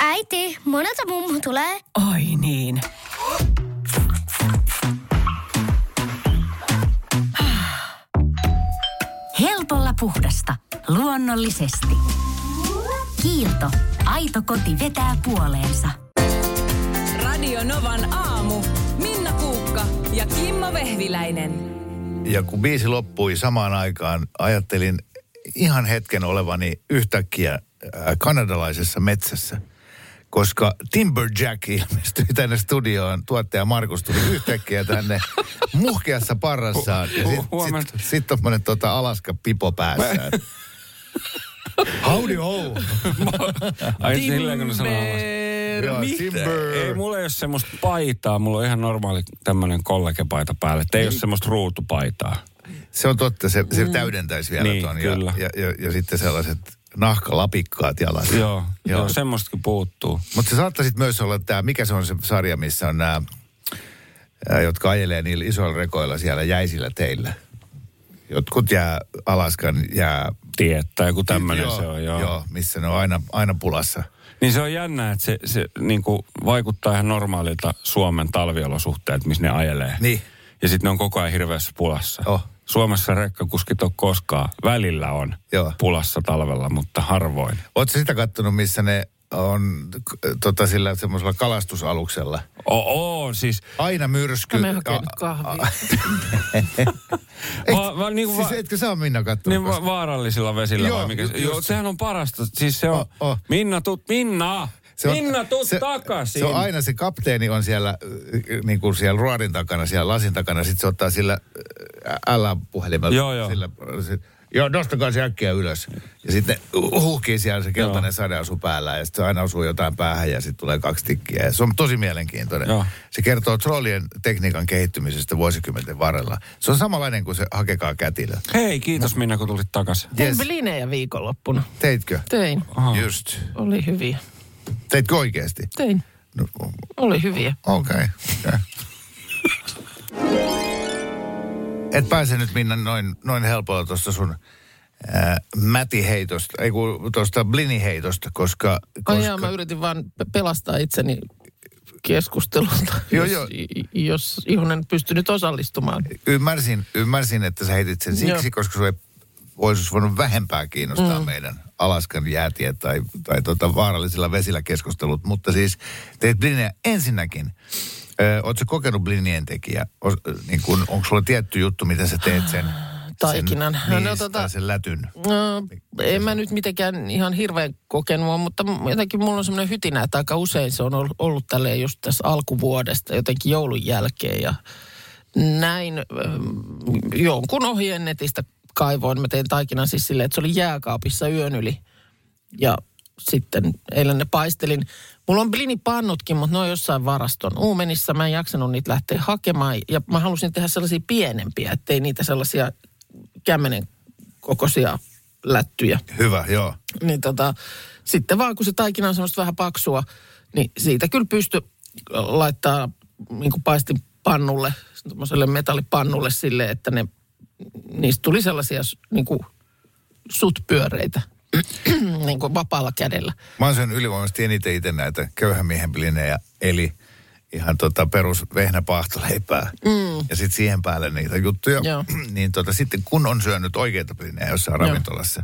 Äiti, monelta mummu tulee? Oi niin. Helpolla puhdasta. Luonnollisesti. Kiilto. Aito koti vetää puoleensa. Radio Novan aamu. Minna Kuukka ja Kimmo Vehviläinen. Ja kun biisi loppui samaan aikaan, ajattelin ihan hetken olevani yhtäkkiä äh, kanadalaisessa metsässä. Koska Timberjack ilmestyi tänne studioon, tuottaja Markus tuli yhtäkkiä tänne muhkeassa parrassaan. Ja sitten Huomenta. sit, sit tommonen tota Alaska pipo päässään. Howdy ho! Ai silleen kun sanoo. Joo, Timber. Ei, mulla ei ole semmoista paitaa. Mulla on ihan normaali tämmöinen kollegepaita päälle. Et ei ole semmoista ruutupaitaa. Se on totta, se, se täydentäisi vielä Niin, ton. kyllä. Ja, ja, ja, ja sitten sellaiset nahkalapikkaat jalat. Joo, Joo. joo. semmoistakin puuttuu. Mutta se saattaisit myös olla tämä, mikä se on se sarja, missä on nämä, jotka ajelee niillä isoilla rekoilla siellä jäisillä teillä. Jotkut jää Alaskan jää... Tietää, joku tämmöinen se on, joo. joo. missä ne on aina, aina pulassa. Niin se on jännä, että se, se niin kuin vaikuttaa ihan normaalilta Suomen talviolosuhteet, missä ne ajelee. Niin. Ja sitten ne on koko ajan hirveässä pulassa. Oh. Suomessa rekkakuskit on koskaan. Välillä on Joo. pulassa talvella, mutta harvoin. Oletko sitä kattonut, missä ne on tota, sillä semmoisella kalastusaluksella? Oo, siis... Aina myrsky. Mä kahvia. Ei, Va- va- niin kuin siis va- etkö sä ole Minna kattonut? Niin va- vaarallisilla vesillä Joo, vai mikä? Joo, sehän on parasta. Siis se on... Oh, oh. Minna, tut, Minna! Se on- Minna, tuu se, takaisin! Se on aina se kapteeni on siellä, niin kuin siellä ruodin takana, siellä lasin takana. Sitten se ottaa sillä älä puhelimella. Joo, joo. Sillä, se, joo, nostakaa se äkkiä ylös. Ja sitten huhkii siellä se keltainen Joo. sade asuu päällä ja sitten se aina osuu jotain päähän ja sitten tulee kaksi tikkiä. Ja se on tosi mielenkiintoinen. Joo. Se kertoo trollien tekniikan kehittymisestä vuosikymmenten varrella. Se on samanlainen kuin se hakekaa kätilö. Hei, kiitos Minna, kun tulit takaisin. Yes. Blinejä viikonloppuna. Teitkö? Tein. Aha. Just. Oli hyviä. Teitkö oikeasti? Tein. No, Oli hyviä. Okei. Okay. Et pääse nyt Minna noin, noin helpolla tuosta sun ää, mätiheitosta, ei kun tuosta bliniheitosta, koska... koska Ai jaa, mä yritin vaan pe- pelastaa itseni keskustelulta, Joo, jos, joo. jos johon en pystynyt osallistumaan. ymmärsin, ymmärsin, että sä heitit sen siksi, Joo. koska sulle olisi voinut vähempää kiinnostaa mm. meidän Alaskan jäätiet tai, tai tota vaarallisilla vesillä keskustelut. Mutta siis teet blinejä ensinnäkin. Ö, Oletko kokenut blinien tekijä? Os, niin kun, onko sulla tietty juttu, miten sä teet sen? Taikinan. Sen, No, niin, no, tota- sen lätyn. No, en mä nyt mitenkään ihan hirveän kokenut, mutta jotenkin mulla on semmoinen hytinä, että aika usein se on ollut, ollut tälleen just tässä alkuvuodesta, jotenkin joulun jälkeen ja näin jonkun ohjeen netistä kaivoin. Mä tein taikinan siis silleen, että se oli jääkaapissa yön yli ja sitten eilen ne paistelin. Mulla on blinipannutkin, mutta ne on jossain varaston uumenissa. Mä en jaksanut niitä lähteä hakemaan ja mä halusin tehdä sellaisia pienempiä, ettei niitä sellaisia kämmenen kokoisia lättyjä. Hyvä, joo. Niin tota, sitten vaan kun se taikina on semmoista vähän paksua, niin siitä kyllä pysty laittaa niin paistin pannulle, semmoiselle metallipannulle sille, että ne, niistä tuli sellaisia niin kuin sutpyöreitä niin kuin vapaalla kädellä. Mä oon syönyt ylivoimaisesti eniten itse näitä köyhän miehen blinejä, eli ihan tota perus vehnäpaahtoleipää. Mm. Ja sitten siihen päälle niitä juttuja. Joo. niin tota, sitten kun on syönyt oikeita blinejä jossain Joo. ravintolassa,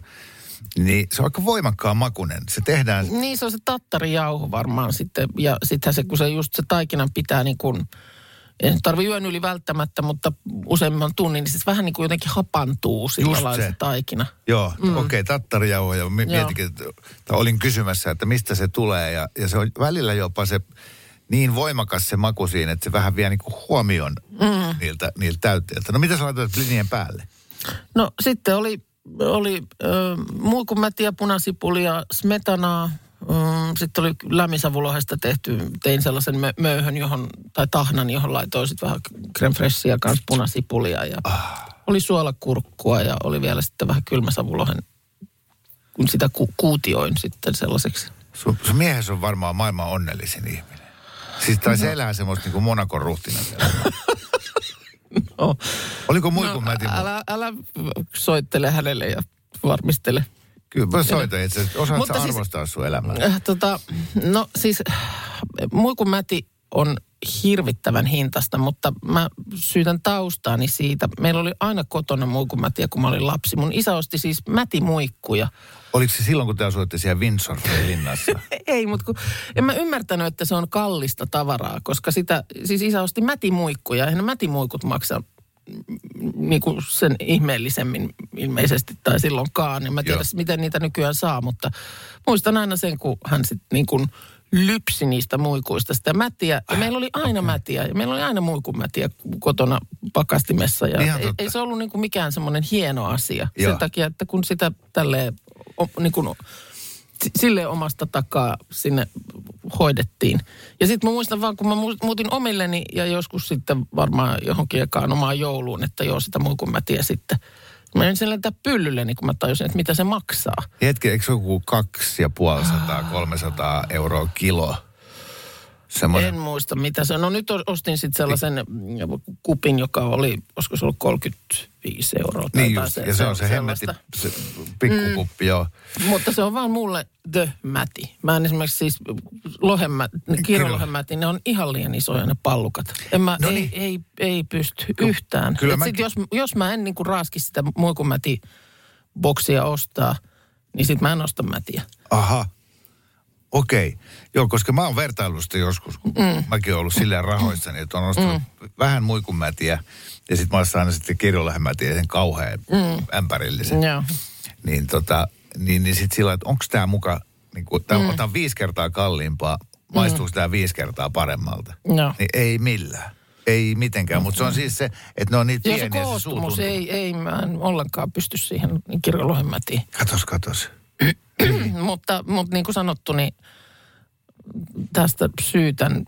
niin se on aika voimakkaan makunen. Se tehdään, Niin se on se tattarijauho varmaan sitten. Ja sittenhän se, kun se just se taikinan pitää niin kuin, ei nyt tarvi yön yli välttämättä, mutta useamman tunnin, niin siis vähän niin kuin jotenkin hapantuu sillä Just lailla se. taikina. joo, mm. okei, okay, tattarijauho. Ja mietinkin, että tai olin kysymässä, että mistä se tulee. Ja, ja se on välillä jopa se niin voimakas se maku siinä, että se vähän vie niinku huomion mm. niiltä, niiltä täytteiltä. No mitä sä laitat linjen päälle? No sitten oli, oli äh, muikunmätiä, punasipulia, smetanaa. Mm, sitten oli lämminsavulohesta tehty, tein sellaisen mö- möyhön, johon, tai tahnan, johon laitoin sitten vähän creme freshia kanssa punasipulia. Ja Ah. Oli suolakurkkua ja oli vielä sitten vähän kylmäsavulohen, kun sitä ku- kuutioin sitten sellaiseksi. Sun, sun miehesi on varmaan maailman onnellisin ihminen. Siis tai se elää semmoista niin kuin Monakon ruhtina. No, Oliko muikun no, mätin? älä, älä soittele hänelle ja varmistele. Kyllä mä soitan itse asiassa. Osaat Mutta sä siis- arvostaa sun elämää? Äh, tota, no siis muikumäti on hirvittävän hintasta, mutta mä syytän taustaani siitä. Meillä oli aina kotona muikumätiä, kun mä olin lapsi. Mun isä osti siis mätimuikkuja. Oliko se silloin, kun te asuitte siellä Windsorfin linnassa? Ei, mutta kun, en mä ymmärtänyt, että se on kallista tavaraa, koska sitä, siis isä osti mätimuikkuja. Eihän mätimuikut maksa niin kuin sen ihmeellisemmin ilmeisesti tai silloinkaan. En mä tiedä, Joo. miten niitä nykyään saa, mutta muistan aina sen, kun hän sitten niin kuin lypsi niistä muikuista sitä mätiä. Ja meillä oli aina mätiä ja meillä oli aina muikumätiä kotona pakastimessa. Ja Ihan ei, totta. ei se ollut niin kuin mikään semmoinen hieno asia. Joo. Sen takia, että kun sitä tälleen niin kuin sille omasta takaa sinne hoidettiin. Ja sitten mä muistan vaan, kun mä mu- muutin omilleni ja joskus sitten varmaan johonkin ekaan omaan jouluun, että joo sitä muikunmätiä sitten. Mä menin sen lentää pyllylleni, kun mä tajusin, että mitä se maksaa. Hetki, eikö se joku kaksi ja puoli sataa, 300 euroa kilo? Semmoinen. En muista mitä se on. No nyt ostin sitten sellaisen mm, kupin, joka oli, olisiko se ollut 35 euroa. tai Niin just, ja se on se hemmetti, se pikkukuppi, joo. Mutta se on vaan mulle the mäti. Mä en esimerkiksi siis lohenmät, kirjolohemmäti, ne on ihan liian isoja ne pallukat. En mä, No ei, niin. ei, ei pysty yhtään. kyllä mäkin- sit jos, jos mä en niinku raaski sitä muikumäti boksia ostaa, niin sit mä en osta mätiä. Aha. Okei. Joo, koska mä oon vertailusta joskus, kun mm. mäkin oon ollut silleen rahoissani, että on ostanut mm. vähän muikunmätiä ja sitten mä oon saanut sitten kirjolähmätiä ja sen kauhean mm. ämpärillisen. Joo. Niin tota, niin, niin sitten sillä että onko tämä muka, niin kun, tää, mm. otan viisi kertaa kalliimpaa, maistuuko tämä viisi kertaa paremmalta? Joo. Niin ei millään. Ei mitenkään, mutta se on siis se, että ne on niitä se pieniä. koostumus suutuntuu. ei, ei, mä en ollenkaan pysty siihen kirjolohemmätiin. Katos, katos. Mutta, mutta niin kuin sanottu, niin tästä syytän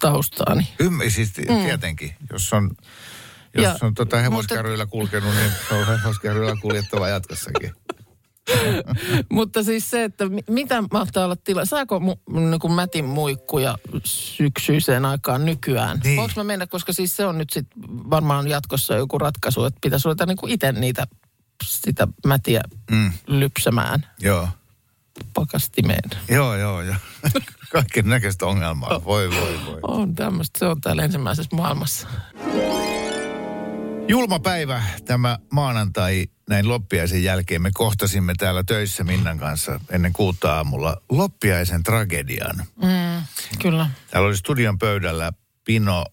taustaani. Ymmär, siis mm. tietenkin, jos on, jos Ja- on tota hevoskärryillä kulkenut, niin on hevoskärryillä kuljettava jatkossakin. Mutta siis se, että mi- mitä mahtaa olla tila, saako mu, niin kuin mätin muikkuja syksyiseen aikaan nykyään? Niin. Voinko mä mennä, koska siis se on nyt sit varmaan jatkossa joku ratkaisu, että pitäisi ruveta niin kuin itse niitä sitä mätiä Mm. lypsämään Joo. Pakastimeen. Joo, joo, joo. Kaiken näköistä ongelmaa. Voi, voi, voi. On tämmöistä, se on täällä ensimmäisessä maailmassa. Julma päivä tämä maanantai näin loppiaisen jälkeen. Me kohtasimme täällä töissä Minnan kanssa ennen kuutta aamulla loppiaisen tragedian. Mm, kyllä. Täällä oli studion pöydällä pino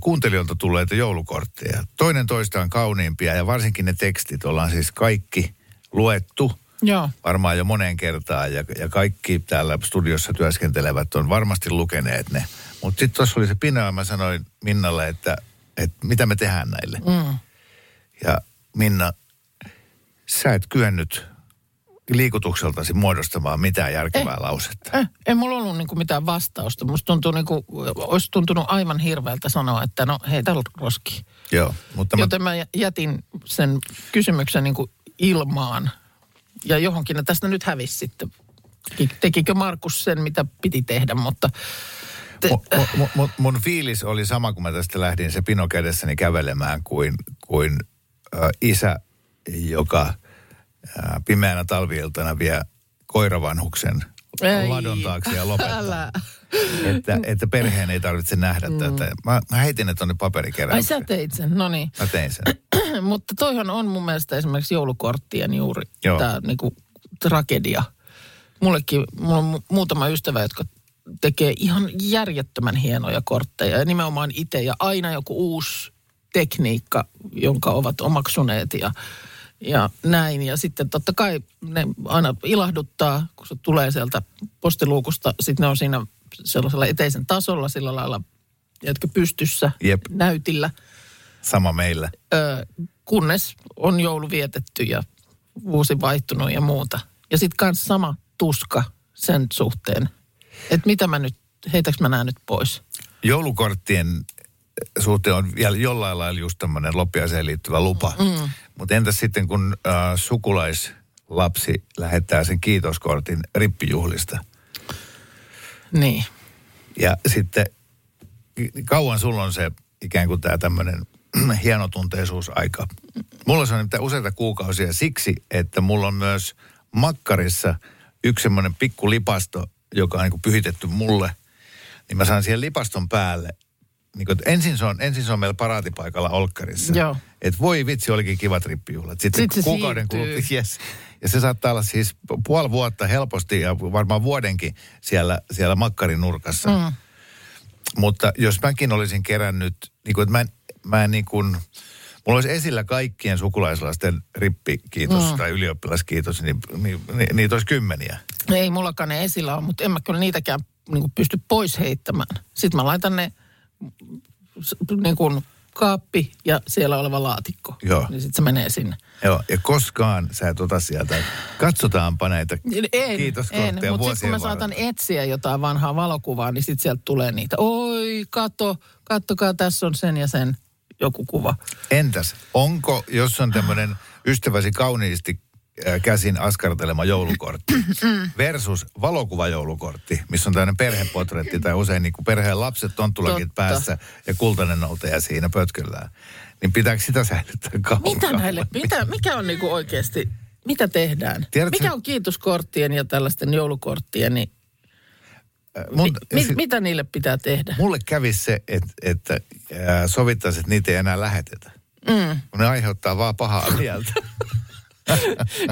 kuuntelijoilta tulleita joulukortteja. Toinen toistaan kauniimpia ja varsinkin ne tekstit ollaan siis kaikki luettu Joo. varmaan jo moneen kertaan ja, ja kaikki täällä studiossa työskentelevät on varmasti lukeneet ne. Mutta sitten tuossa oli se pino ja mä sanoin Minnalle, että, että mitä me tehdään näille. Mm. Ja Minna, sä et kyennyt liikutukseltasi muodostamaan mitään järkevää Eh. lausetta. Eh, ei mulla ollut niinku mitään vastausta. Musta tuntuu niinku, olisi tuntunut aivan hirveältä sanoa, että no heitä roski. Joo, mutta mä, Joten mä jä- jätin sen kysymyksen niinku ilmaan. Ja johonkin, ja tästä nyt hävisi sitten. Teki- Tekikö Markus sen, mitä piti tehdä, mutta... Te, mu, mu, mu, mu, mun fiilis oli sama, kun mä tästä lähdin se pino kädessäni kävelemään kuin, kuin äh, isä, joka äh, pimeänä talviiltana vie koiravanhuksen Ei. ladon taakse ja lopettaa. Älä. Että, että perheen ei tarvitse nähdä mm. tätä. Mä, mä heitin ne tonne Ai paperikeräykseen. sä teit sen, no niin. Mä tein sen. Mutta toihan on mun mielestä esimerkiksi joulukorttien juuri Joo. tämä niinku tragedia. Mullekin, mulla on mu- muutama ystävä, jotka tekee ihan järjettömän hienoja kortteja. Ja nimenomaan itse ja aina joku uusi tekniikka, jonka ovat omaksuneet ja, ja näin. Ja sitten totta kai ne aina ilahduttaa, kun se tulee sieltä postiluukusta. Sitten ne on siinä sellaisella eteisen tasolla sillä lailla, jotka pystyssä Jep. näytillä – Sama meillä. ö, kunnes on joulu vietetty ja vuosi vaihtunut ja muuta. Ja sitten kans sama tuska sen suhteen, että mitä mä nyt, heitäks mä nää nyt pois? Joulukorttien suhteen on vielä jollain lailla just tämmöinen loppiaiseen liittyvä lupa. Mm. Mutta entäs sitten, kun äh, sukulaislapsi lähettää sen kiitoskortin rippijuhlista. Niin. Ja sitten kauan sulla on se ikään kuin tämä tämmöinen hienotunteisuusaika. Mulla se on nimittäin useita kuukausia siksi, että mulla on myös makkarissa yksi semmoinen pikku lipasto, joka on niin pyhitetty mulle, niin mä saan siihen lipaston päälle. Niin kuin, ensin, se on, ensin se on meillä paraatipaikalla Olkkarissa. Joo. Et voi vitsi, olikin kivat rippijuhlat. Sitten Sit se kuukauden kuluttua, yes. Ja se saattaa olla siis puoli vuotta helposti ja varmaan vuodenkin siellä, siellä makkarin nurkassa. Mm. Mutta jos mäkin olisin kerännyt, niin kuin, että mä en, mä en niin kuin, mulla olisi esillä kaikkien sukulaislasten rippikiitos mm. tai ylioppilaskiitos, niin, niin, niin niitä olisi kymmeniä. Ei mullakaan ne esillä ole, mutta en mä kyllä niitäkään niin kuin pysty pois heittämään. Sitten mä laitan ne niin kuin kaappi ja siellä oleva laatikko. Joo. Niin sitten se menee sinne. Joo, ja koskaan sä et ota sieltä, katsotaanpa näitä En, kiitoskortteja en, mutta sitten kun mä saatan etsiä jotain vanhaa valokuvaa, niin sitten sieltä tulee niitä. Oi, kato, kattokaa, tässä on sen ja sen joku kuva. Entäs, onko, jos on tämmöinen ystäväsi kauniisti käsin askartelema joulukortti versus valokuvajoulukortti, missä on tämmöinen perhepotretti tai usein niin kuin perheen lapset tonttulakit Totta. päässä ja kultainen noutaja siinä pötköllään. Niin pitääkö sitä säilyttää kauan? Mitä näille, mitä, mikä on niinku oikeasti, mitä tehdään? Tiedätkö- mikä on kiitoskorttien ja tällaisten joulukorttien, niin Mun, mi, si- mitä niille pitää tehdä? Mulle kävisi se, että, että sovittaisiin, että niitä ei enää lähetetä. Mm. Kun ne aiheuttaa vaan pahaa mieltä.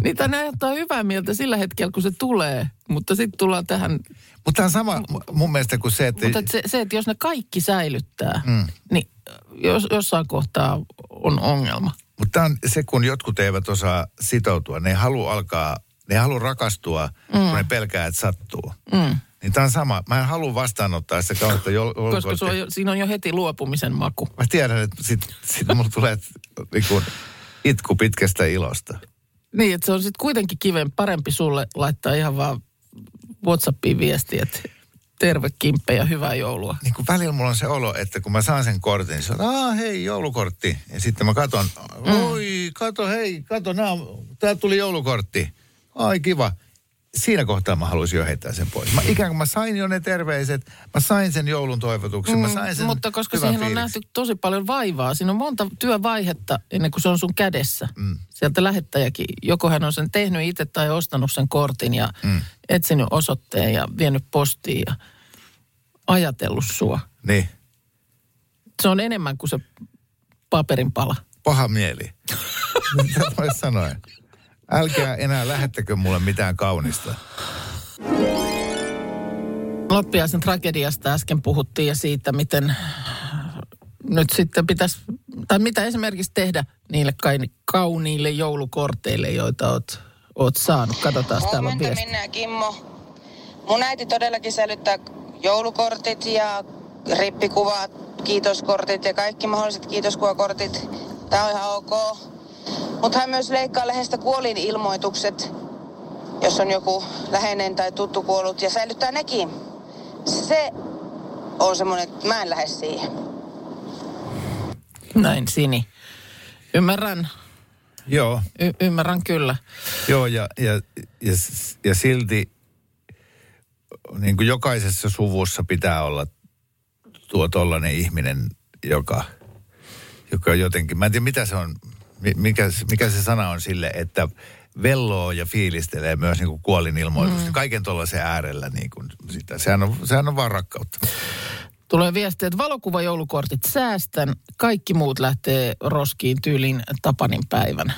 Niitä ne aiheuttaa hyvää mieltä sillä hetkellä, kun se tulee, mutta sitten tullaan tähän, Mutta tämä on sama mun mielestä kuin se, että... mutta se, se, että jos ne kaikki säilyttää, mm. niin jos, jossain kohtaa on ongelma. Mutta on se, kun jotkut eivät osaa sitoutua, ne ei halua alkaa, ne ei halua rakastua, mm. kun ne pelkää, että sattuu. Mm. Niin tämä on sama. Mä en halua vastaanottaa sitä kautta jol- Koska se on jo, siinä on jo heti luopumisen maku. Mä tiedän, että sit, sit mulla tulee niin kuin, itku pitkästä ilosta. Niin, että se on sitten kuitenkin kiven parempi sulle laittaa ihan vaan Whatsappiin viesti, että terve Kimppe ja hyvää joulua. Niin kuin välillä mulla on se olo, että kun mä saan sen kortin, niin se on, aah hei, joulukortti. Ja sitten mä katon, oi, kato, hei, kato, nää tää tuli joulukortti. Ai kiva. Siinä kohtaa mä haluaisin jo heittää sen pois. Mä, ikään kuin mä sain jo ne terveiset, mä sain sen joulun toivotuksen, mä sain sen Mm, Mutta koska siihen on fiiliksen. nähty tosi paljon vaivaa, siinä on monta työvaihetta ennen kuin se on sun kädessä. Mm. Sieltä lähettäjäkin, joko hän on sen tehnyt itse tai ostanut sen kortin ja mm. etsinyt osoitteen ja vienyt postiin ja ajatellut sua. Niin, Se on enemmän kuin se paperin pala. paha mieli. Mitä voisi sanoa? Älkää enää lähettäkö mulle mitään kaunista. Loppiaisen tragediasta äsken puhuttiin ja siitä, miten nyt sitten pitäisi, tai mitä esimerkiksi tehdä niille kauniille joulukorteille, joita oot, oot saanut. Katsotaan, täällä on viesti. Ja Kimmo. Mun äiti todellakin säilyttää joulukortit ja rippikuvat, kiitoskortit ja kaikki mahdolliset kiitoskuvakortit. Tää on ihan ok. Mutta hän myös leikkaa lehdestä kuolin ilmoitukset, jos on joku läheinen tai tuttu kuollut ja säilyttää nekin. Se on semmoinen, että mä en lähde siihen. Näin, Sini. Ymmärrän, Joo, y- ymmärrän kyllä. Joo, ja, ja, ja, ja silti niin kuin jokaisessa suvussa pitää olla tuo tollainen ihminen, joka, joka jotenkin, mä en tiedä mitä se on, mikä, mikä se sana on sille, että velloo ja fiilistelee myös niin kuin kuolinilmoitusta. Mm. Kaiken tuollaisen äärellä niin kuin sitä. Sehän on, sehän on vaan rakkautta. Tulee viesti, että valokuvajoulukortit säästän. Kaikki muut lähtee roskiin tyylin Tapanin päivän.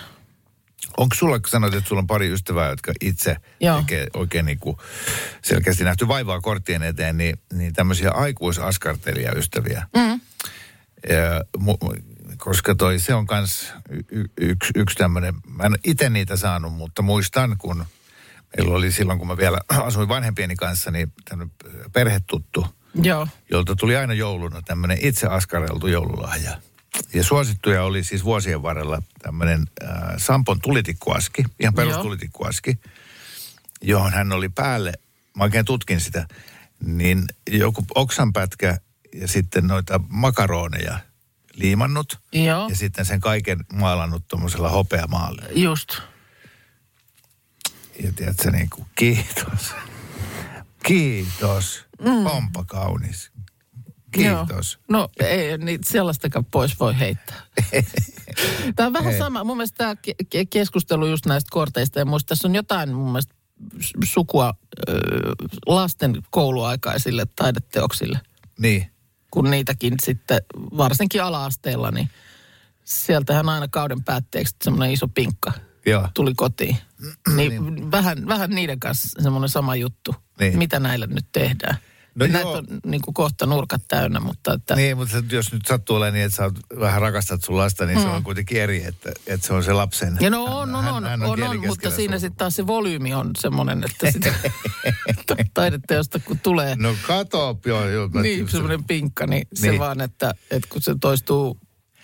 Onko sulla, kun sanoit, että sulla on pari ystävää, jotka itse Joo. tekee oikein niin kuin selkeästi nähty vaivaa korttien eteen, niin, niin tämmöisiä aikuisaskartelijaystäviä. Mm. Ja, mu, koska toi, se on kans y, y, yksi, yksi tämmöinen, mä en itse niitä saanut, mutta muistan, kun meillä oli silloin, kun mä vielä asuin vanhempieni kanssa, niin tämmöinen perhetuttu, Joo. jolta tuli aina jouluna tämmöinen itse askareltu joululahja. Ja suosittuja oli siis vuosien varrella tämmöinen äh, Sampon tulitikkuaski, ihan perus Joo. tulitikkuaski, johon hän oli päälle, mä oikein tutkin sitä, niin joku oksanpätkä ja sitten noita makaroneja liimannut. Joo. Ja sitten sen kaiken maalannut tuommoisella hopeamaalle. Just. Ja tiedätkö, niin kuin, kiitos. Kiitos. Mm. Onpa kaunis. Kiitos. Joo. No ei niin sellaistakaan pois voi heittää. Tämä on vähän Hei. sama. Mun mielestä tämä ke- ke- keskustelu just näistä korteista ja muista, tässä on jotain mun mielestä sukua ö, lasten kouluaikaisille taideteoksille, Niin. Kun niitäkin sitten, varsinkin ala-asteella, niin sieltähän aina kauden päätteeksi semmoinen iso pinkka Joo. tuli kotiin. Niin vähän, vähän niiden kanssa semmoinen sama juttu. Niin. Mitä näille nyt tehdään? No Näitä joo. on niin kuin kohta nurkat täynnä, mutta että... Niin, mutta se- jos nyt sattuu olemaan niin, että sä oot vähän rakastat sun lasta, niin se on kuitenkin eri, että, että se on se lapsen. Mm. Ja no on, on, hän- on, hän on, on, kielikeskellä mutta siinä sitten taas se volyymi on semmoinen, että sitä taideteosta kun tulee No kato, joo, joo. niin, semmoinen pinkka, niin, se Niin. vaan, että, että kun se toistuu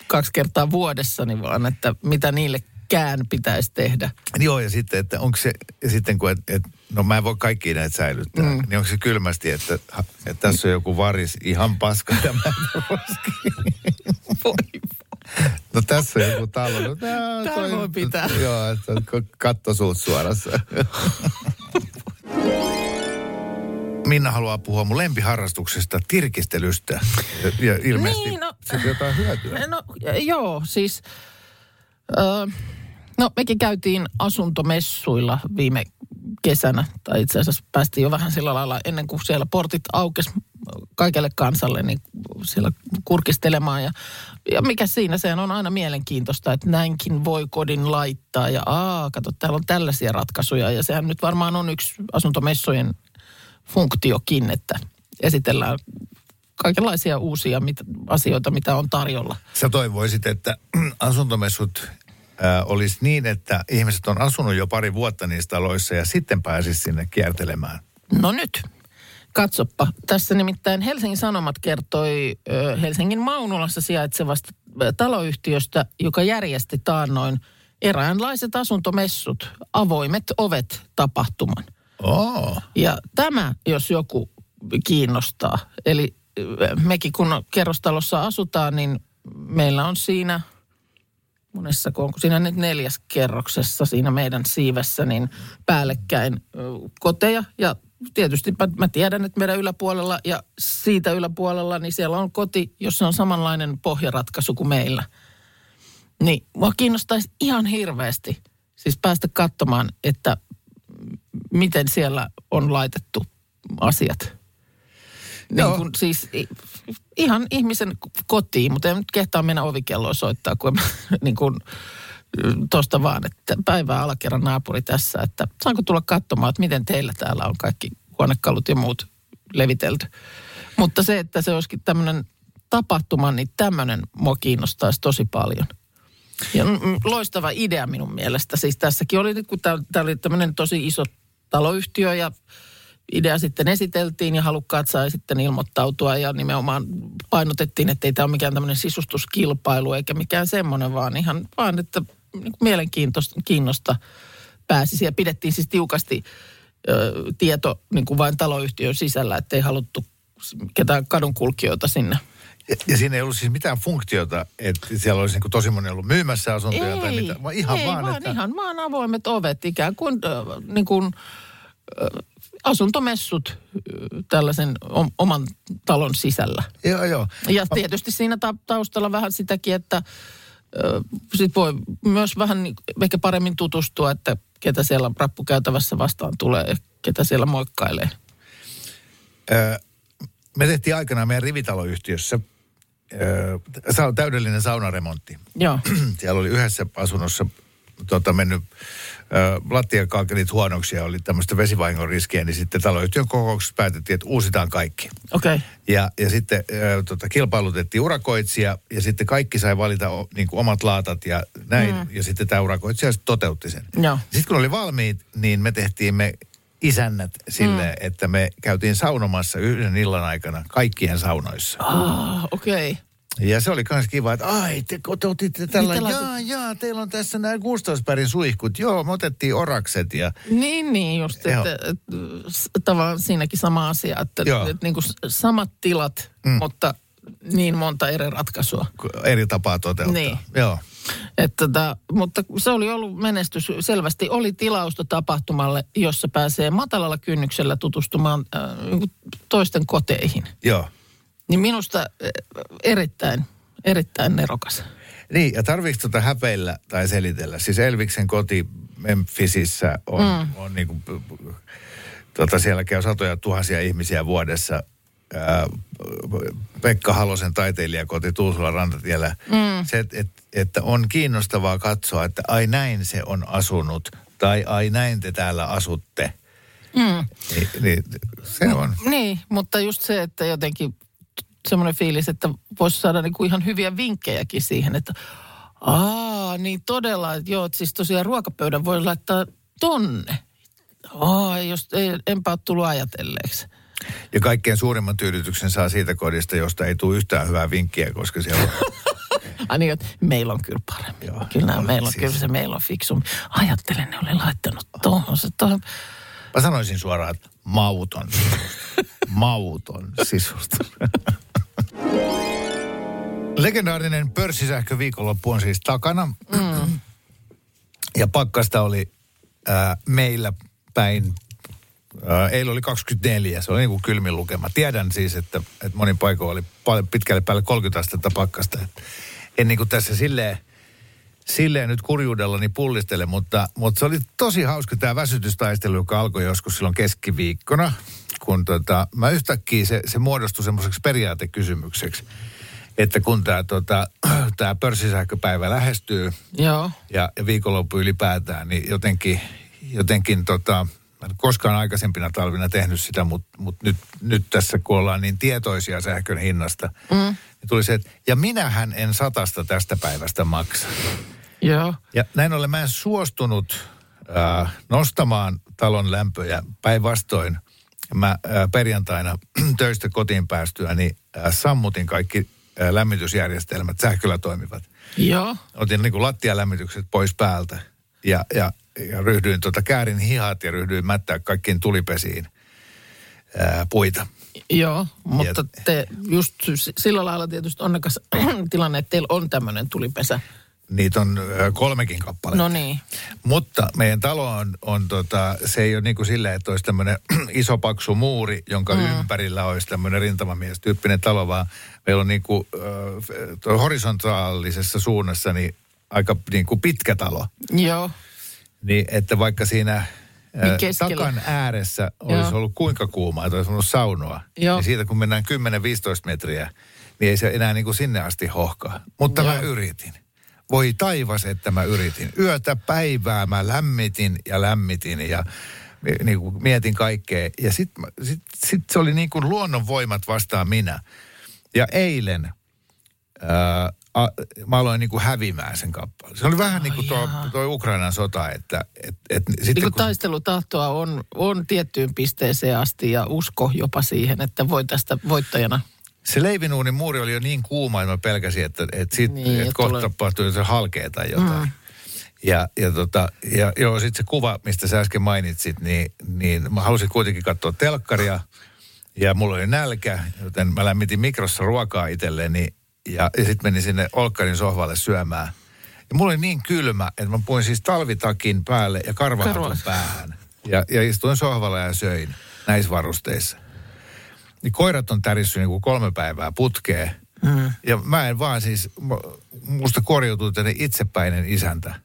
kaksi kertaa vuodessa, niin vaan, että mitä niillekään pitäisi tehdä. Joo, ja sitten, että onko se, ja sitten kun, et, et, no mä en voi kaikki näitä säilyttää, mm. niin onko se kylmästi, että, että tässä on joku varis ihan paska tämä No tässä on joku talo. No, tää, Tää voi pitää. Joo, että katto suut suorassa. Minna haluaa puhua mun lempiharrastuksesta, tirkistelystä. Ja, ilmeisesti Niin, no- jotain hyötyä. No joo, siis... Öö, no mekin käytiin asuntomessuilla viime kesänä, tai itse asiassa päästiin jo vähän sillä lailla ennen kuin siellä portit aukes kaikelle kansalle, niin siellä kurkistelemaan. Ja, ja mikä siinä, sehän on aina mielenkiintoista, että näinkin voi kodin laittaa. Ja aa, kato, täällä on tällaisia ratkaisuja. Ja sehän nyt varmaan on yksi asuntomessujen funktiokin, että esitellään kaikenlaisia uusia mit, asioita, mitä on tarjolla. Sä toivoisit, että asuntomessut ää, olisi niin, että ihmiset on asunut jo pari vuotta niissä taloissa ja sitten pääsisi sinne kiertelemään. No nyt, katsoppa. Tässä nimittäin Helsingin Sanomat kertoi ö, Helsingin Maunulassa sijaitsevasta taloyhtiöstä, joka järjesti taannoin eräänlaiset asuntomessut, avoimet ovet tapahtuman. Oo. Ja tämä, jos joku kiinnostaa, eli mekin kun kerrostalossa asutaan, niin meillä on siinä, monessa, kun onko siinä nyt neljäs kerroksessa siinä meidän siivessä, niin päällekkäin koteja. Ja tietysti mä tiedän, että meidän yläpuolella ja siitä yläpuolella, niin siellä on koti, jossa on samanlainen pohjaratkaisu kuin meillä. Niin mua kiinnostaisi ihan hirveästi siis päästä katsomaan, että miten siellä on laitettu asiat. Niin kun, siis ihan ihmisen kotiin, mutta en nyt kehtaa mennä ovikelloa soittaa, kun en niin kun, tuosta vaan, että päivää alakerran naapuri tässä, että saanko tulla katsomaan, että miten teillä täällä on kaikki huonekalut ja muut levitelty. Mutta se, että se olisikin tämmöinen tapahtuma, niin tämmöinen mua kiinnostaisi tosi paljon. Ja loistava idea minun mielestä. Siis tässäkin oli kun tämä oli tämmöinen tosi iso taloyhtiö ja idea sitten esiteltiin ja halukkaat sai sitten ilmoittautua ja nimenomaan painotettiin, että ei tämä ole mikään tämmöinen sisustuskilpailu eikä mikään semmoinen, vaan ihan vaan, että niin mielenkiintoista kiinnosta pääsisi ja pidettiin siis tiukasti ö, tieto niin kuin vain taloyhtiön sisällä, että ei haluttu ketään kadunkulkijoita sinne. Ja, ja siinä ei ollut siis mitään funktiota, että siellä olisi niin tosi moni ollut myymässä asuntoja tai mitä, vaan ihan ei, vaan, vaan että... ihan vaan avoimet ovet, ikään kuin, äh, niin kuin äh, asuntomessut tällaisen om, oman talon sisällä. Joo, joo. Ja tietysti siinä ta- taustalla vähän sitäkin, että sit voi myös vähän niin, ehkä paremmin tutustua, että ketä siellä rappukäytävässä vastaan tulee ja ketä siellä moikkailee. Me tehtiin aikanaan meidän rivitaloyhtiössä täydellinen saunaremontti. Joo, Siellä oli yhdessä asunnossa tota, mennyt lattiakaakelit huonoksi ja oli tämmöistä vesivahingon riskiä, niin sitten taloyhtiön kokouksessa päätettiin, että uusitaan kaikki. okei. Okay. Ja, ja sitten ö, tota, kilpailutettiin urakoitsija ja sitten kaikki sai valita o, niin kuin omat laatat ja näin. Mm. Ja sitten tämä urakoitsija sitten toteutti sen. Joo. Sitten kun oli valmiit, niin me tehtiin me isännät sille, mm. että me käytiin saunomassa yhden illan aikana kaikkien saunoissa. Ah, okei. Okay. Ja se oli myös kiva, että ai, te otitte tällä, Niin jaa, jaa, teillä on tässä nämä Gustavsbergin suihkut. Joo, me otettiin orakset ja Niin, niin just, että, että s- tavallaan siinäkin sama asia, että, Joo. että niin kuin samat tilat, mm. mutta niin monta eri ratkaisua. eri tapaa toteuttaa. Niin. Joo. Että tota, mutta se oli ollut menestys. Selvästi oli tilausta tapahtumalle, jossa pääsee matalalla kynnyksellä tutustumaan äh, niin kuin toisten koteihin. Joo. Niin minusta äh, erittäin, erittäin nerokas. Niin, ja tarviiko tuota häpeillä tai selitellä? Siis Elviksen koti Memphisissä on, mm. on niin kuin, tota, siellä käy satoja tuhansia ihmisiä vuodessa. Ää, Pekka Halosen taiteilijakoti Tuusula rantatiellä. Mm. Se, et, et, että on kiinnostavaa katsoa, että ai näin se on asunut. Tai ai näin te täällä asutte. Mm. Niin, niin, se on. Niin, mutta just se, että jotenkin semmoinen fiilis, että voisi saada niinku ihan hyviä vinkkejäkin siihen, että aa, niin todella, että joo, että siis tosiaan ruokapöydän voi laittaa tonne. Aa, jos, ei, enpä ole tullut ajatelleeksi. Ja kaikkein suurimman tyydytyksen saa siitä kodista, josta ei tule yhtään hyvää vinkkiä, koska siellä on Ai niin, että meillä on kyllä parempi. Joo, kyllä, nämä, on meillä on, siis. kyllä se meillä on fiksu. Ajattelen, ne oli laittanut tuohon. Se tuohon. Mä sanoisin suoraan, että mauton mauton sisusta. Legendaarinen pörssisähkö viikonloppu on siis takana. Mm. Ja pakkasta oli ää, meillä päin. Ää, eilen oli 24, se oli niin kuin kylmin lukema. Tiedän siis, että, että monin paikoin oli pitkälle päälle 30 astetta pakkasta. En niin kuin tässä silleen, silleen nyt kurjuudellani pullistele, mutta, mutta se oli tosi hauska tämä väsytystaistelu, joka alkoi joskus silloin keskiviikkona, kun tota, mä yhtäkkiä se, se muodostui semmoiseksi periaatekysymykseksi, että kun tämä tota, tää pörssisähköpäivä lähestyy Joo. ja, ja viikonloppu ylipäätään, niin jotenkin, jotenkin tota, mä en koskaan aikaisempina talvina tehnyt sitä, mutta mut nyt, nyt tässä kun ollaan niin tietoisia sähkön hinnasta, mm. niin tuli se, että ja minähän en satasta tästä päivästä maksa. Joo. Ja näin ollen mä en suostunut äh, nostamaan talon lämpöjä. Päinvastoin mä äh, perjantaina töistä kotiin päästyä, niin äh, sammutin kaikki äh, lämmitysjärjestelmät, sähköllä toimivat. Joo. Otin niin kuin lattialämmitykset pois päältä ja, ja, ja ryhdyin tota, käärin hihat ja ryhdyin mättää kaikkiin tulipesiin ää, puita. Joo, mutta Ja- te just sillä lailla tietysti onnekas tilanne, että teillä on tämmöinen tulipesä. Niitä on kolmekin kappaletta. No niin. Mutta meidän talo on, on tota, se ei ole niin kuin silleen, että olisi tämmöinen iso paksu muuri, jonka mm. ympärillä olisi tämmöinen rintamamiestyyppinen talo, vaan meillä on niin kuin, äh, horisontaalisessa suunnassa niin aika niin kuin pitkä talo. Joo. Niin, että vaikka siinä Niin takan ääressä olisi Joo. ollut kuinka kuumaa, että olisi ollut saunoa, Joo. niin siitä kun mennään 10-15 metriä, niin ei se enää niin kuin sinne asti hohkaa. Mutta Joo. mä yritin. Voi taivas, että mä yritin. Yötä päivää mä lämmitin ja lämmitin ja mi- niin kuin mietin kaikkea. Ja sitten sit, sit se oli niin kuin luonnonvoimat vastaan minä. Ja eilen ää, a, mä aloin niin kuin hävimään sen kappaleen. Se oli vähän niin kuin tuo, tuo Ukrainan sota, että et, et, Niin sitten kun kun, taistelutahtoa on, on tiettyyn pisteeseen asti ja usko jopa siihen, että voi tästä voittajana. Se leivinuunin muuri oli jo niin kuuma, että mä pelkäsin, että, että, sit, Niin, että että kohta tulee- tapahtuu se halkee tai jotain. Mm. Ja, ja, tota, ja joo, sitten se kuva, mistä sä äsken mainitsit, niin, niin mä halusin kuitenkin katsoa telkkaria. Ja mulla oli nälkä, joten mä lämmitin mikrossa ruokaa itselleni. Ja, ja sitten menin sinne Olkkarin sohvalle syömään. Ja mulla oli niin kylmä, että mä puin siis talvitakin päälle ja karvahatun Karva- päähän. Ja, ja istuin sohvalla ja söin näissä varusteissa. Niin koirat on tärissyt niin kuin kolme päivää putkeen. Mm. Ja mä en vaan siis, mu- musta korjautui tänne itsepäinen isäntä.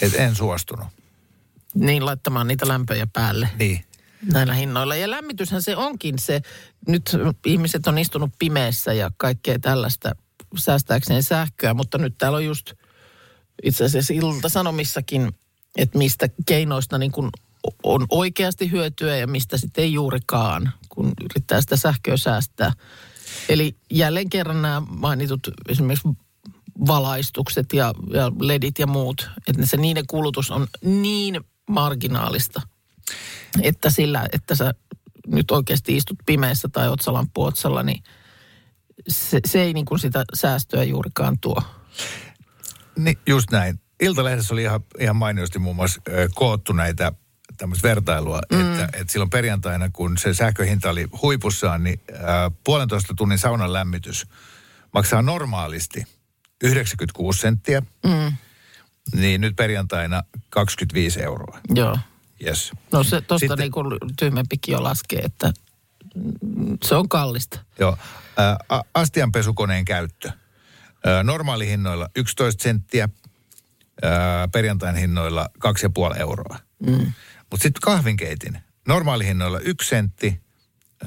Että en suostunut. Niin laittamaan niitä lämpöjä päälle Niin. näillä hinnoilla. Ja lämmityshän se onkin se, nyt ihmiset on istunut pimeässä ja kaikkea tällaista säästääkseen sähköä, mutta nyt täällä on just itse asiassa ilta-sanomissakin, että mistä keinoista niin kuin on oikeasti hyötyä ja mistä sitten ei juurikaan, kun yrittää sitä sähköä säästää. Eli jälleen kerran nämä mainitut esimerkiksi valaistukset ja, ja ledit ja muut, että se niiden kulutus on niin marginaalista, että sillä, että sä nyt oikeasti istut pimeässä tai otsalamppu otsalla, niin se, se ei niin kuin sitä säästöä juurikaan tuo. Niin, just näin. Iltalehdessä oli ihan, ihan mainiosti muun muassa koottu näitä tämmöistä vertailua, mm. että, että silloin perjantaina, kun se sähköhinta oli huipussaan, niin ää, puolentoista tunnin saunan lämmitys maksaa normaalisti 96 senttiä, Mm, niin nyt perjantaina 25 euroa. joo. Yes. No se tuosta Sitten- niin kuin tyhmempikin jo laskee, että se on kallista. Joo. Ää, a- astianpesukoneen käyttö. Ö, Normaalihinnoilla 11 senttiä, perjantain hinnoilla 2,5 euroa. Mm. Mutta sitten kahvinkeitin. Normaalihinnoilla 1 sentti, ö,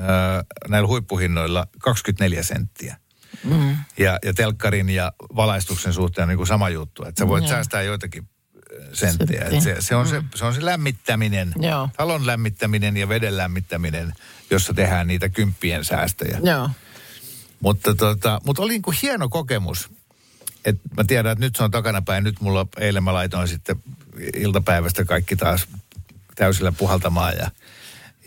näillä huippuhinnoilla 24 senttiä. Mm. Ja, ja telkkarin ja valaistuksen suhteen on niin kuin sama juttu. Että sä voit Joo. säästää joitakin ö, senttejä. Sentti. Et se, se, on se, se on se lämmittäminen, Joo. talon lämmittäminen ja veden lämmittäminen, jossa tehdään niitä kymppien säästöjä. Joo. Mutta, tota, mutta oli niin kuin hieno kokemus. Et mä tiedän, että nyt se on takanapäin. Nyt mulla eilen mä laitoin sitten iltapäivästä kaikki taas täysillä puhaltamaan. Ja,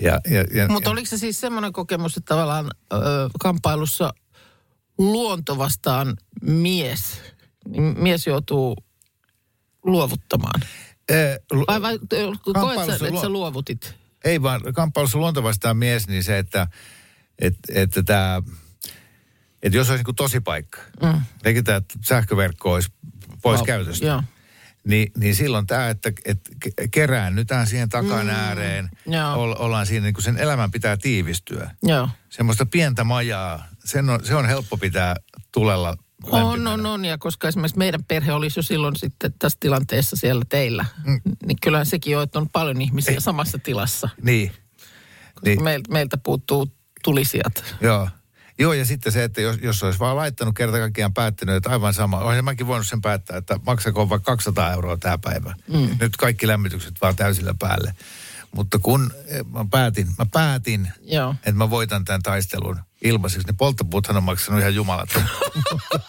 ja, ja, ja, Mutta oliko se siis semmoinen kokemus, että tavallaan ö, kamppailussa luonto vastaan mies, niin mies joutuu luovuttamaan? Ee, lu- Vai, vai koet sä, että sä luovutit? Ei vaan kamppailussa luonto vastaan mies, niin se, että, että, että tämä, että jos olisi niin tosi paikka, mm. tämä sähköverkko olisi pois Val- käytöstä. Joo. Niin, niin silloin tämä, että, että ke- keräännytään siihen takan ääreen, joo. ol, ollaan siinä, niin kuin sen elämän pitää tiivistyä. Joo. Semmoista pientä majaa, sen on, se on helppo pitää tulella On, lämpimänä. on, on. Ja koska esimerkiksi meidän perhe olisi jo silloin sitten tässä tilanteessa siellä teillä, mm. niin kyllähän sekin on, että on paljon ihmisiä Ei. samassa tilassa. Niin, niin Meiltä, meiltä puuttuu tulisijat. joo. Joo, ja sitten se, että jos, jos olisi vaan laittanut kerta kaikkiaan päättänyt, että aivan sama. Olisin mäkin voinut sen päättää, että maksako vaikka 200 euroa tämä päivä. Mm. Nyt kaikki lämmitykset vaan täysillä päälle. Mutta kun eh, mä päätin, mä päätin, Joo. että mä voitan tämän taistelun ilmaiseksi. Ne polttopuuthan on maksanut ihan jumalattoman.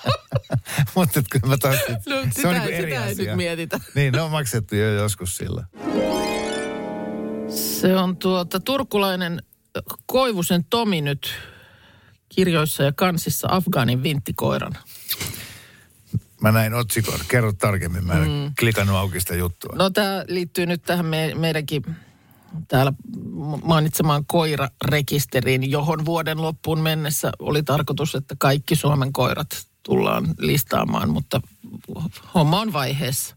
Mutta kyllä mä taas, No, se sitä, on niin eri sitä ei asia. nyt mietitä. Niin, ne on maksettu jo joskus sillä. Se on tuota turkulainen ö, Koivusen Tomi nyt kirjoissa ja kansissa Afgaanin vinttikoiran. Mä näin otsikon. Kerro tarkemmin. Mä en mm. klikannut auki sitä juttua. No tämä liittyy nyt tähän me, meidänkin täällä mainitsemaan koirarekisteriin, johon vuoden loppuun mennessä oli tarkoitus, että kaikki Suomen koirat tullaan listaamaan, mutta homma on vaiheessa.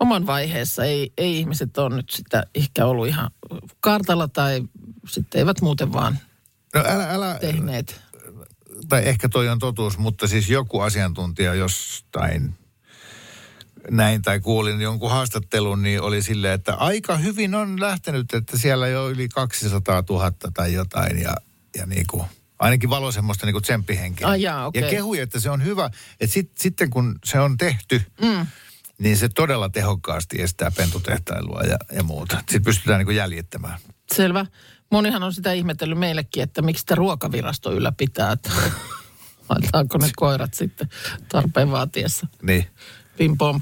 Oman vaiheessa ei, ei ihmiset ole nyt sitä ehkä ollut ihan kartalla tai sitten eivät muuten vaan No älä, älä, tehneet. tai ehkä toi on totuus, mutta siis joku asiantuntija jostain näin tai kuulin jonkun haastattelun, niin oli silleen, että aika hyvin on lähtenyt, että siellä jo yli 200 000 tai jotain ja, ja niin kuin, ainakin valo semmoista niin tsemppihenkeä. Ai jaa, okei. Ja kehui, että se on hyvä, että sit, sitten kun se on tehty, mm. niin se todella tehokkaasti estää pentutehtailua ja, ja muuta. Sitten pystytään niin kuin jäljittämään. Selvä. Monihan on sitä ihmetellyt meillekin, että miksi sitä ruokavirasto ylläpitää, että laitaanko ne koirat sitten tarpeen vaatiessa. Niin. Pim pom.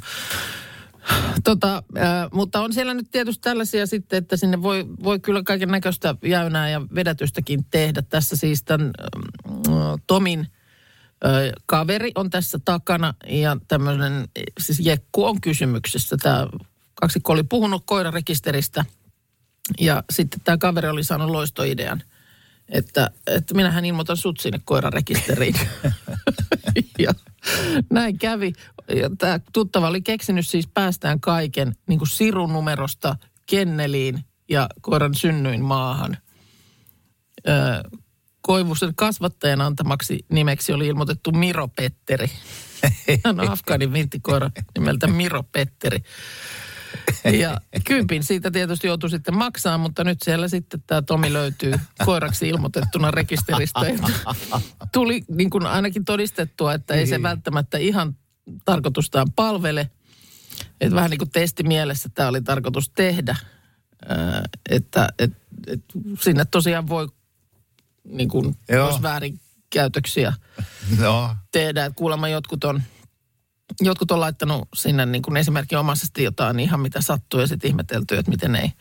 Tota, äh, mutta on siellä nyt tietysti tällaisia sitten, että sinne voi, voi kyllä kaiken näköistä jäynää ja vedätystäkin tehdä. Tässä siis tämän äh, Tomin äh, kaveri on tässä takana ja tämmöinen, siis Jekku on kysymyksessä. Tämä kaksikko oli puhunut koirarekisteristä ja sitten tämä kaveri oli saanut loistoidean, että, että minähän ilmoitan sut sinne koirarekisteriin. ja näin kävi. Ja tämä tuttava oli keksinyt siis päästään kaiken niin kuin sirunumerosta kenneliin ja koiran synnyin maahan. Öö, Koivusen kasvattajan antamaksi nimeksi oli ilmoitettu Miro Petteri. Hän on Afganin vinttikoira nimeltä Miro Petteri. Ja kympin siitä tietysti joutui sitten maksaa, mutta nyt siellä sitten tämä Tomi löytyy koiraksi ilmoitettuna rekisteristä. Tuli niin kuin ainakin todistettua, että ei se välttämättä ihan tarkoitustaan palvele. Että vähän niin kuin testimielessä tämä oli tarkoitus tehdä. Ää, että et, et sinne tosiaan voi niin kuin, jos väärinkäytöksiä No, tehdä. Että kuulemma jotkut on, jotkut on laittanut sinne niin kuin esimerkinomaisesti jotain ihan mitä sattuu ja sitten ihmetelty, että miten ei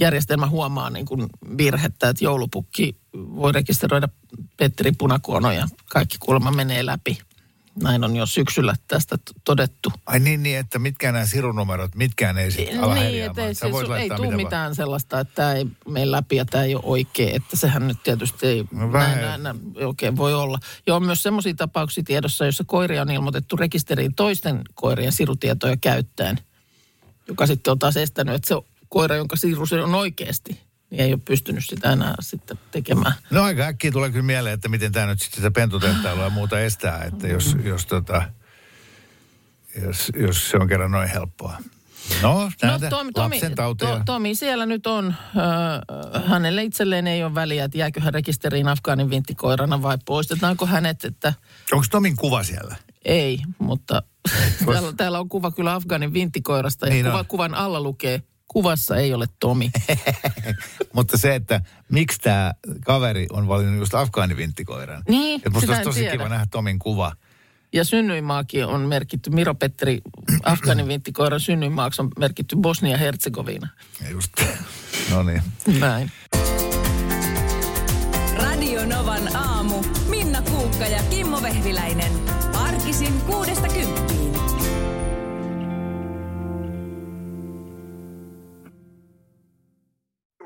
järjestelmä huomaa niin kuin virhettä, että joulupukki voi rekisteröidä Petteri Punakuono ja kaikki kuulemma menee läpi. Näin on jo syksyllä tästä todettu. Ai niin, niin, että mitkään nämä sirunumerot, mitkään ei sitten ala niin, että ei, se, su- ei tule mitä vaan. mitään sellaista, että tämä ei mene läpi ja tämä ei ole oikein. Että sehän nyt tietysti ei No näin, näin, näin oikein voi olla. Ja on myös sellaisia tapauksia tiedossa, jossa koiria on ilmoitettu rekisteriin toisten koirien sirutietoja käyttäen, joka sitten on taas estänyt, että se koira, jonka siru se on oikeasti, niin ei ole pystynyt sitä enää sitten tekemään. No aika äkkiä tulee kyllä mieleen, että miten tämä nyt sitten sitä pentutehtailua ja muuta estää, että jos, jos, tota, jos, jos se on kerran noin helppoa. No, näitä Tomi, Tomi, to, Tomi siellä nyt on. Ö, hänelle itselleen ei ole väliä, että jääkö hän rekisteriin Afgaanin vinttikoirana vai poistetaanko hänet, että Onko Tomin kuva siellä? ei, mutta täällä, täällä on kuva kyllä Afgaanin vinttikoirasta ja Niin kuva, on. kuvan alla lukee, kuvassa ei ole Tomi. Mutta se, että miksi tämä kaveri on valinnut just afgaanivinttikoiran. Niin, Et musta sitä olisi tosi tiedä. kiva nähdä Tomin kuva. Ja synnyinmaakin on merkitty, Miro Petteri, Afgaanin vinttikoiran synnyinmaaksi on merkitty Bosnia-Herzegovina. Ja Just. No niin. Näin. Radio Novan aamu. Minna Kuukka ja Kimmo Vehviläinen. Arkisin kuudesta kymppiin.